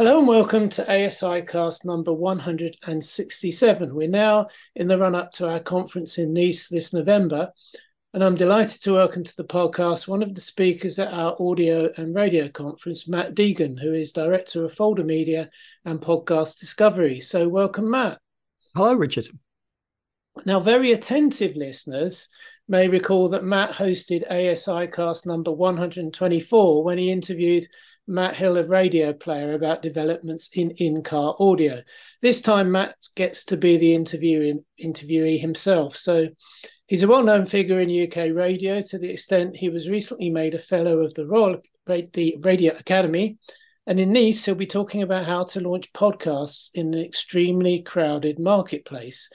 Hello and welcome to asiCast number 167. We're now in the run up to our conference in Nice this November, and I'm delighted to welcome to the podcast one of the speakers at our audio and radio conference, Matt Deegan, who is director of Folder Media and Podcast Discovery. So, welcome, Matt. Hello, Richard. Now, very attentive listeners may recall that Matt hosted asiCast number 124 when he interviewed Matt Hill of Radioplayer about developments in in car audio. This time, Matt gets to be the interviewee himself. So he's a well known figure in UK radio to the extent he was recently made a Fellow of the Royal the Radio Academy. And in Nice, he'll be talking about how to launch podcasts in an extremely crowded marketplace.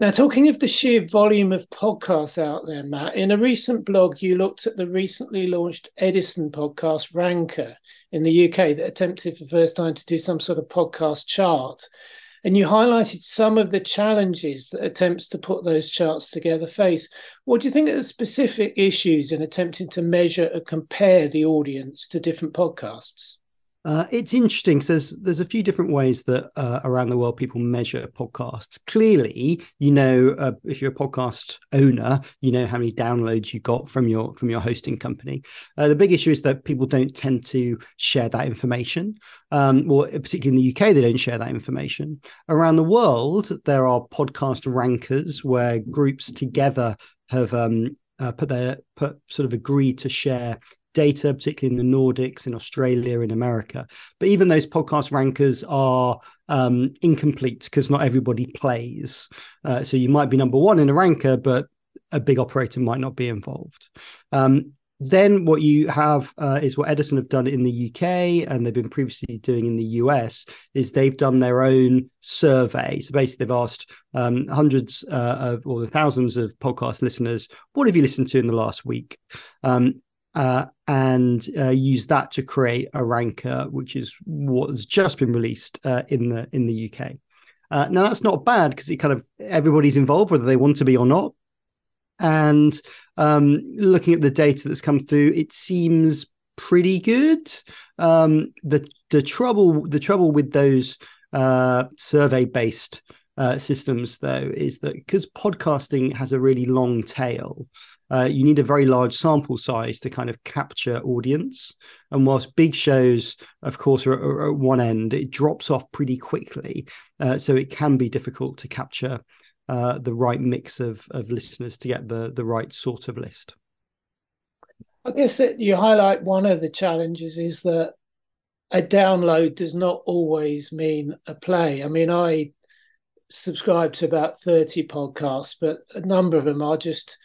Now, talking of the sheer volume of podcasts out there, Matt, in a recent blog, you looked at the recently launched Edison podcast Ranker in the UK that attempted for the first time to do some sort of podcast chart. And you highlighted some of the challenges that attempts to put those charts together face. What do you think are the specific issues in attempting to measure or compare the audience to different podcasts? Uh, it's interesting. So there's there's a few different ways that uh, around the world people measure podcasts. Clearly, you know uh, if you're a podcast owner, you know how many downloads you got from your from your hosting company. Uh, the big issue is that people don't tend to share that information. Um, or particularly in the UK, they don't share that information. Around the world, there are podcast rankers where groups together have um, uh, put their put sort of agreed to share data, particularly in the Nordics, in Australia, in America. But even those podcast rankers are um, incomplete because not everybody plays. Uh, so you might be number one in a ranker, but a big operator might not be involved. Um, then what you have uh, is what Edison have done in the UK and they've been previously doing in the US is they've done their own survey. So basically, they've asked um, hundreds uh, of or thousands of podcast listeners, what have you listened to in the last week? Um, uh, and uh, use that to create a ranker, which is what has just been released uh, in the in the UK. Uh, now that's not bad because it kind of everybody's involved whether they want to be or not. And um, looking at the data that's come through, it seems pretty good. Um, the the trouble the trouble with those uh, survey based uh, systems, though, is that because podcasting has a really long tail, uh, you need a very large sample size to kind of capture audience. And whilst big shows, of course, are, are at one end, it drops off pretty quickly. Uh, so it can be difficult to capture uh, the right mix of, of listeners to get the, the right sort of list. I guess that you highlight one of the challenges is that a download does not always mean a play. I mean, I subscribe to about 30 podcasts, but a number of them are just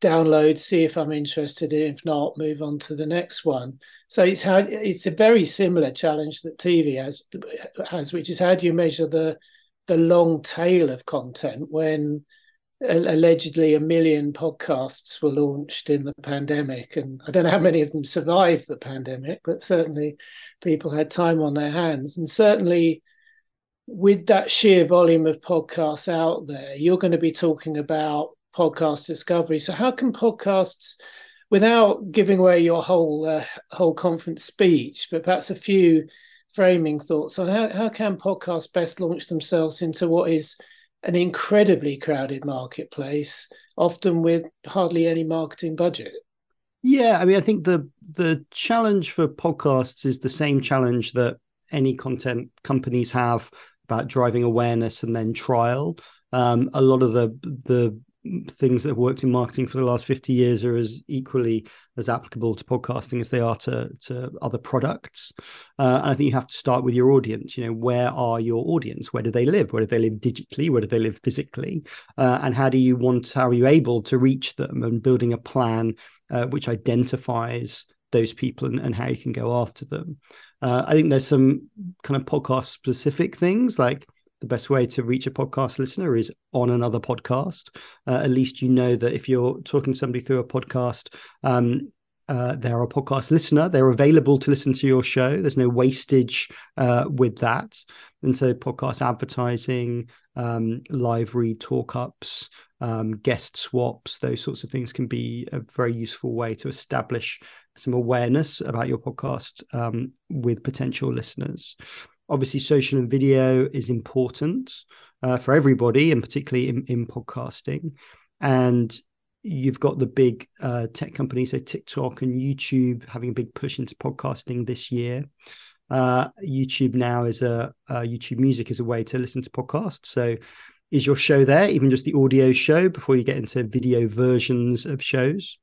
download, see if I'm interested. in. If not, move on to the next one. So it's how it's a very similar challenge that TV has has, which is how do you measure the the long tail of content when uh, allegedly a million podcasts were launched in the pandemic and i don't know how many of them survived the pandemic but certainly people had time on their hands and certainly with that sheer volume of podcasts out there you're going to be talking about podcast discovery. So how can podcasts, without giving away your whole uh, whole conference speech, but perhaps a few framing thoughts on how, how can podcasts best launch themselves into what is an incredibly crowded marketplace, often with hardly any marketing budget? Yeah, I mean, I think the the challenge for podcasts is the same challenge that any content companies have about driving awareness and then trial. Um, a lot of the the things that have worked in marketing for the last 50 years are as equally as applicable to podcasting as they are to, to other products. Uh, and I think you have to start with your audience. You know, where are your audience? Where do they live? Where do they live digitally? Where do they live physically? Uh, and how do you want, how are you able to reach them and building a plan uh, which identifies those people and, and, how you can go after them. Uh, I think there's some kind of podcast specific things like the best way to reach a podcast listener is on another podcast. Uh, at least you know that if you're talking to somebody through a podcast, um, uh, they're a podcast listener. They're available to listen to your show. There's no wastage uh, with that. And so, podcast advertising, um, live read talk ups, um, guest swaps, those sorts of things can be a very useful way to establish some awareness about your podcast um, with potential listeners. Obviously, social and video is important uh, for everybody, and particularly in, in podcasting. And you've got the big uh, tech companies, so TikTok and YouTube, having a big push into podcasting this year. Uh, YouTube now is a uh, YouTube Music is a way to listen to podcasts. So, is your show there, even just the audio show, before you get into video versions of shows?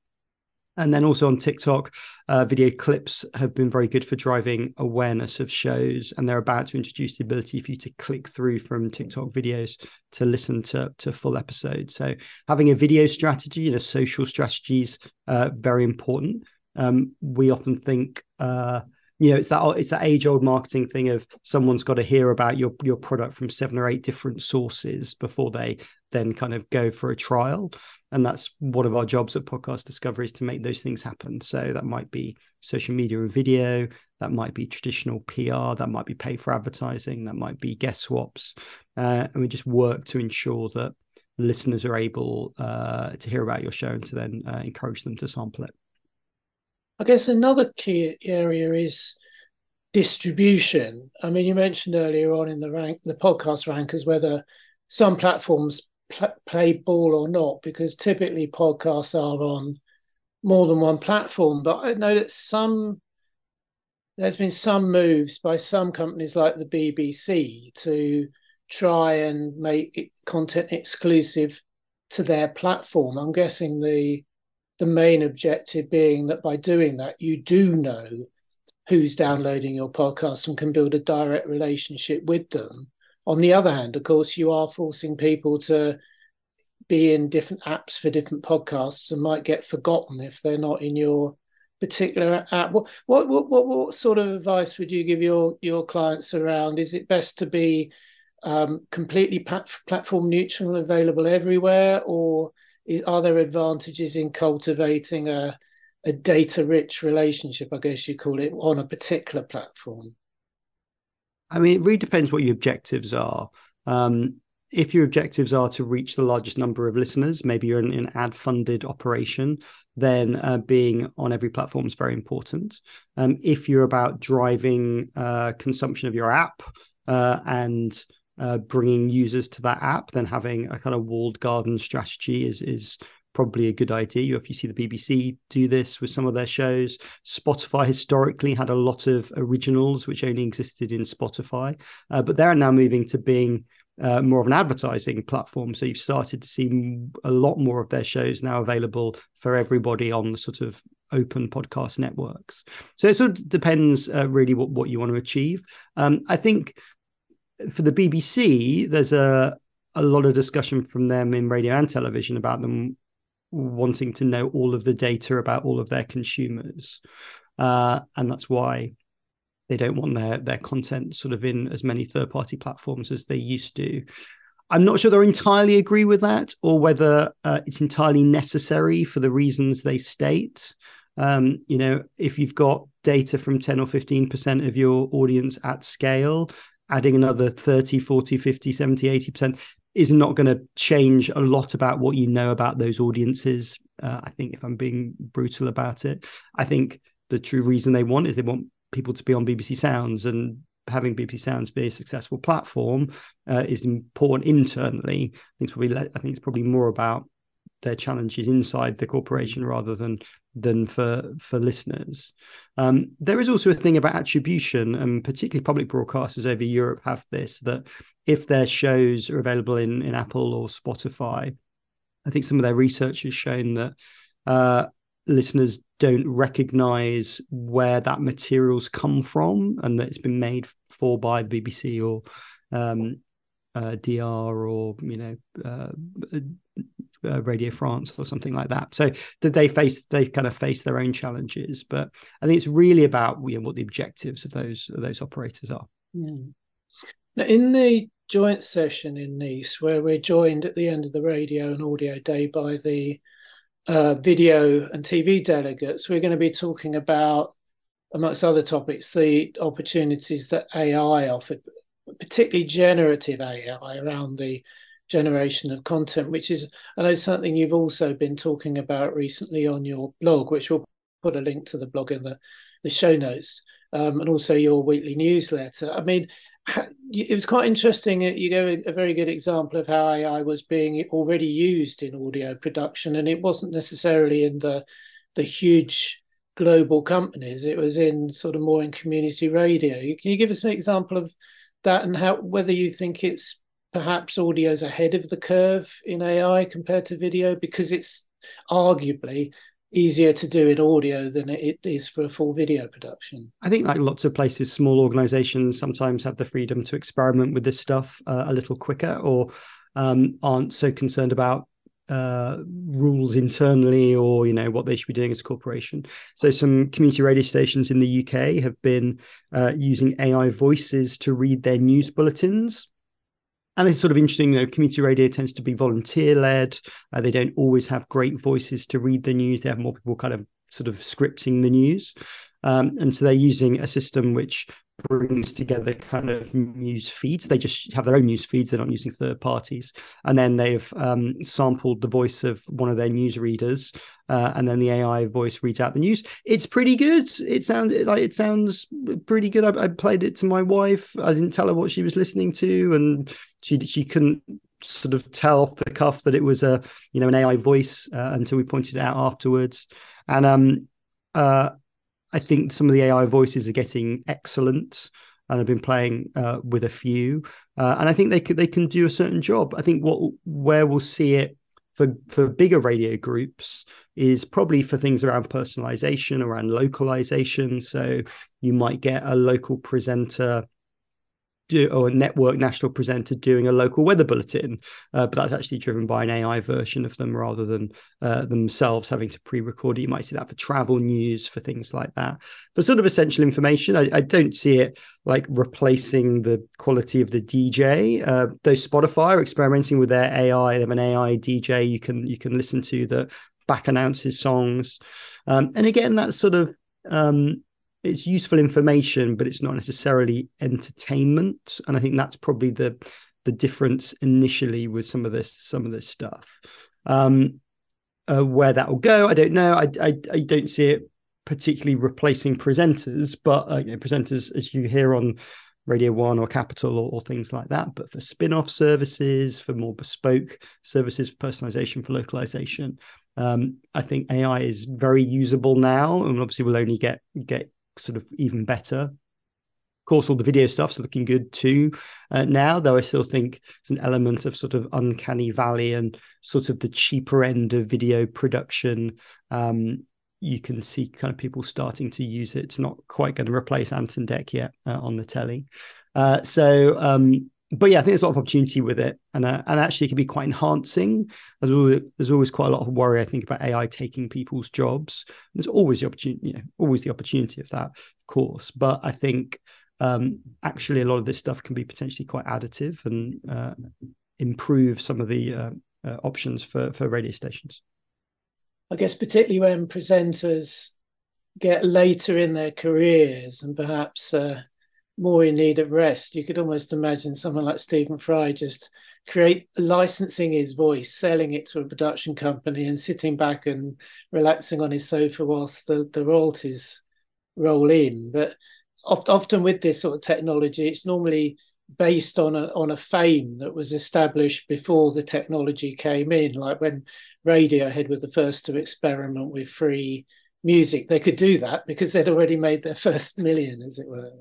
And then also on TikTok, uh, video clips have been very good for driving awareness of shows. And they're about to introduce the ability for you to click through from TikTok videos to listen to, to full episodes. So having a video strategy and a social strategy is uh, very important. Um, we often think, uh, you know, it's that it's that age old marketing thing of someone's got to hear about your your product from seven or eight different sources before they then kind of go for a trial. And that's one of our jobs at Podcast Discovery is to make those things happen. So that might be social media and video, that might be traditional PR, that might be pay for advertising, that might be guest swaps. Uh, and we just work to ensure that listeners are able uh, to hear about your show and to then uh, encourage them to sample it. I guess another key area is distribution. I mean, you mentioned earlier on in the rank, the podcast rankers, whether some platforms pl- play ball or not, because typically podcasts are on more than one platform. But I know that some there's been some moves by some companies like the BBC to try and make content exclusive to their platform. I'm guessing the the main objective being that by doing that you do know who's downloading your podcast and can build a direct relationship with them. On the other hand, of course, you are forcing people to be in different apps for different podcasts and might get forgotten if they're not in your particular app. What what what what, sort of advice would you give your your clients around? Is it best to be um, completely pat- platform neutral, available everywhere, or is, are there advantages in cultivating a a data rich relationship, I guess you call it, on a particular platform? I mean, it really depends what your objectives are. Um, if your objectives are to reach the largest number of listeners, maybe you're in an ad funded operation, then uh, being on every platform is very important. Um, if you're about driving uh, consumption of your app uh, and uh, bringing users to that app, then having a kind of walled garden strategy is is probably a good idea. If you see the BBC do this with some of their shows, Spotify historically had a lot of originals which only existed in Spotify, uh, but they're now moving to being uh, more of an advertising platform. So you've started to see a lot more of their shows now available for everybody on the sort of open podcast networks. So it sort of depends uh, really what, what you want to achieve. Um, I think for the BBC, there's a a lot of discussion from them in radio and television about them wanting to know all of the data about all of their consumers. Uh, and that's why they don't want their their content sort of in as many third party platforms as they used to. I'm not sure they entirely agree with that, or whether uh, it's entirely necessary for the reasons they state. Um, you know, if you've got data from 10 or 15% of your audience at scale, adding another 30, 40, 50, 70, 80% is not going to change a lot about what you know about those audiences. Uh, I think, if I'm being brutal about it, I think the true reason they want is they want people to be on BBC Sounds and having BBC Sounds be a successful platform uh, is important internally. I think probably I think it's probably more about their challenges inside the corporation rather than than for for listeners. Um, there is also a thing about attribution, and particularly public broadcasters over Europe have this that if their shows are available in in Apple or Spotify, I think some of their research has shown that uh, listeners don't recognize where that material's come from and that it's been made for by the BBC or um, uh, DR or you know uh, uh, Radio France or something like that. So that they face they kind of face their own challenges, but I think it's really about you know, what the objectives of those of those operators are. Mm. Now, in the joint session in Nice, where we're joined at the end of the radio and audio day by the uh, video and TV delegates, we're going to be talking about, amongst other topics, the opportunities that AI offered, particularly generative AI around the generation of content, which is, I know, something you've also been talking about recently on your blog, which we'll put a link to the blog in the, the show notes, um, and also your weekly newsletter. I mean, it was quite interesting. You gave a very good example of how AI was being already used in audio production, and it wasn't necessarily in the the huge global companies. It was in sort of more in community radio. Can you give us an example of that and how whether you think it's perhaps audio's ahead of the curve in AI compared to video because it's arguably easier to do in audio than it is for a full video production. I think like lots of places, small organizations sometimes have the freedom to experiment with this stuff uh, a little quicker or um, aren't so concerned about uh, rules internally or you know what they should be doing as a corporation. So some community radio stations in the UK have been uh, using AI voices to read their news bulletins and it's sort of interesting. Know, community radio tends to be volunteer led. Uh, they don't always have great voices to read the news. They have more people kind of sort of scripting the news, um, and so they're using a system which brings together kind of news feeds. They just have their own news feeds. They're not using third parties. And then they've um, sampled the voice of one of their news readers, uh, and then the AI voice reads out the news. It's pretty good. It sounds like it sounds pretty good. I, I played it to my wife. I didn't tell her what she was listening to, and she she couldn't sort of tell off the cuff that it was a you know an AI voice uh, until we pointed it out afterwards. And um, uh, I think some of the AI voices are getting excellent, and I've been playing uh, with a few, uh, and I think they can they can do a certain job. I think what where we'll see it for for bigger radio groups is probably for things around personalization, around localization. So you might get a local presenter do, or a network national presenter doing a local weather bulletin, uh, but that's actually driven by an AI version of them rather than uh, themselves having to pre-record it. You might see that for travel news, for things like that. For sort of essential information, I, I don't see it like replacing the quality of the DJ. Uh, though Spotify are experimenting with their AI, they have an AI DJ you can you can listen to that back announces songs, um, and again that's sort of um, it's useful information, but it's not necessarily entertainment. And I think that's probably the the difference initially with some of this some of this stuff. Um, uh, where that will go, I don't know. I, I, I don't see it particularly replacing presenters, but uh, you know, presenters as you hear on Radio One or Capital or, or, things like that. But for spin-off services, for more bespoke services, for personalization, for localization, um, I think AI is very usable now, and obviously we'll only get get sort of even better. Of course, all the video stuff's looking good too uh, now, though I still think it's an element of sort of uncanny valley and sort of the cheaper end of video production. Um, you can see kind of people starting to use it. It's not quite going to replace Ant and Dec yet uh, on the telly. Uh, so um, but yeah, I think there's a lot of opportunity with it, and uh, and actually it can be quite enhancing. There's always, there's always quite a lot of worry, I think, about AI taking people's jobs. There's always the opportunity, you know, always the opportunity of that, of course. But I think um, actually a lot of this stuff can be potentially quite additive and uh, improve some of the uh, uh, options for for radio stations. I guess particularly when presenters get later in their careers and perhaps uh, more in need of rest. You could almost imagine someone like Stephen Fry just create licensing his voice, selling it to a production company, and sitting back and relaxing on his sofa whilst the, the royalties roll in. But oft, often with this sort of technology, it's normally based on a, on a fame that was established before the technology came in, like when Radiohead were the first to experiment with free music. They could do that because they'd already made their first million, as it were.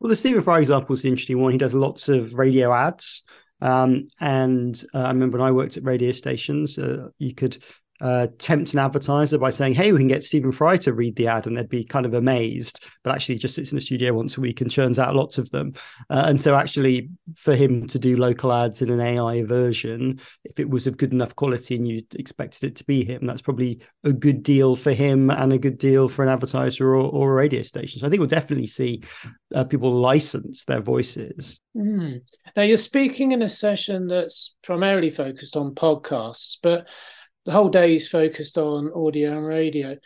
Well, the Stephen Fry example is the interesting one. He does lots of radio ads. Um, and uh, I remember when I worked at radio stations, uh, you could uh, tempt an advertiser by saying, "Hey, we can get Stephen Fry to read the ad," and they'd be kind of amazed. But actually, just sits in the studio once a week and churns out lots of them. Uh, and so, actually, for him to do local ads in an AI version, if it was of good enough quality and you expected it to be him, that's probably a good deal for him and a good deal for an advertiser or, or a radio station. So I think we'll definitely see uh, people license their voices. Mm. Now, you're speaking in a session that's primarily focused on podcasts, but the whole day is focused on audio and radio.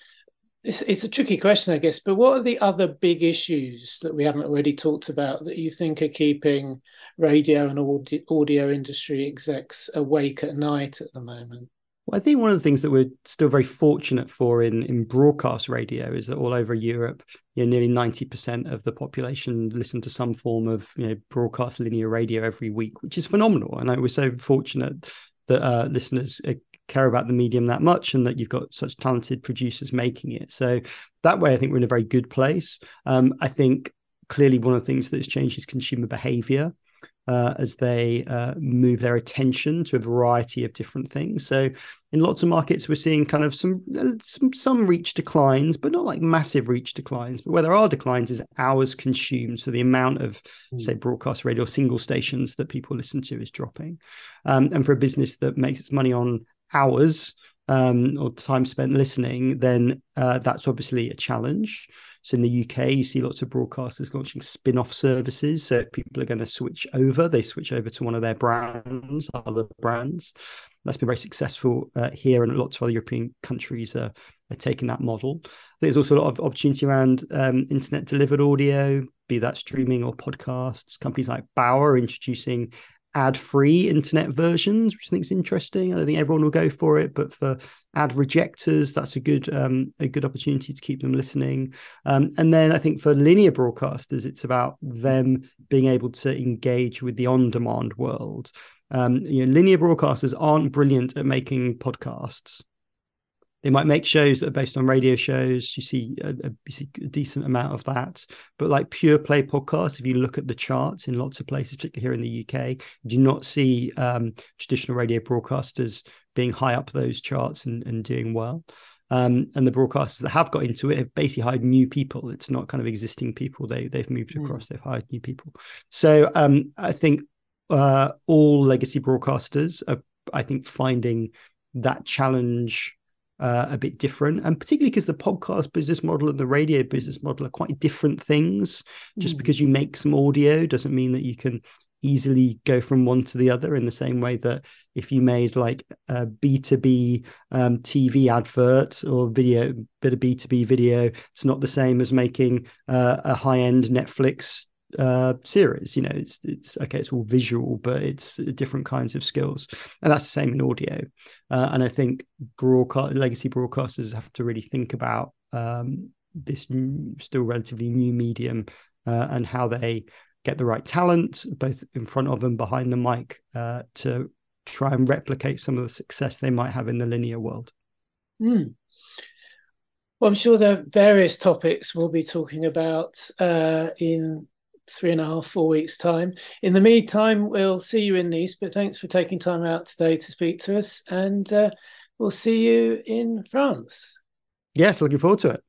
It's, it's a tricky question, I guess, but what are the other big issues that we haven't already talked about that you think are keeping radio and audio, industry execs awake at night at the moment? Well, I think one of the things that we're still very fortunate for in, in broadcast radio is that all over Europe, you know, nearly 90% of the population listen to some form of you know, broadcast linear radio every week, which is phenomenal. And I was so fortunate that uh, listeners care about the medium that much and that you've got such talented producers making it. So that way, I think we're in a very good place. Um, I think clearly one of the things that has changed is consumer behavior uh, as they uh, move their attention to a variety of different things. So, in lots of markets, we're seeing kind of some uh, some, some reach declines, but not like massive reach declines. But where there are declines is hours consumed. So the amount of mm. say broadcast radio single stations that people listen to is dropping. Um, and for a business that makes its money on hours um, or time spent listening, then uh, that's obviously a challenge. So in the UK, you see lots of broadcasters launching spin-off services. So if people are going to switch over, they switch over to one of their brands, other brands. That's been very successful uh, here, and lots of other European countries are, are taking that model. There's also a lot of opportunity around um, internet delivered audio, be that streaming or podcasts. Companies like Bauer introducing ad-free internet versions, which I think is interesting. I don't think everyone will go for it, but for ad rejectors, that's a good um, a good opportunity to keep them listening. Um, and then I think for linear broadcasters, it's about them being able to engage with the on-demand world. Um, you know, linear broadcasters aren't brilliant at making podcasts. They might make shows that are based on radio shows. You see, a, a, you see a decent amount of that. But like pure play podcasts, if you look at the charts in lots of places, particularly here in the UK, you do not see um, traditional radio broadcasters being high up those charts and, and doing well. Um, and the broadcasters that have got into it have basically hired new people. It's not kind of existing people. They they've moved hmm. across. Mm. They've hired new people. So um, I think uh, all legacy broadcasters are, I think, finding that challenge uh, a bit different, and particularly because the podcast business model and the radio business model are quite different things. Just mm. because you make some audio doesn't mean that you can easily go from one to the other in the same way that if you made like a b2b um, tv advert or video bit of b2b video it's not the same as making uh, a high-end netflix uh, series. You know, it's it's okay, it's all visual, but it's different kinds of skills, and that's the same in audio. Uh, and I think broadcast legacy broadcasters have to really think about um, this new, still relatively new medium uh, and how they get the right talent, both in front of and behind the mic, uh, to try and replicate some of the success they might have in the linear world. Mm. Well, I'm sure there are various topics we'll be talking about uh, in three and a half, four weeks' time. In the meantime, we'll see you in Nice, but thanks for taking time out today to speak to us, and uh, we'll see you in France. Yes, looking forward to it.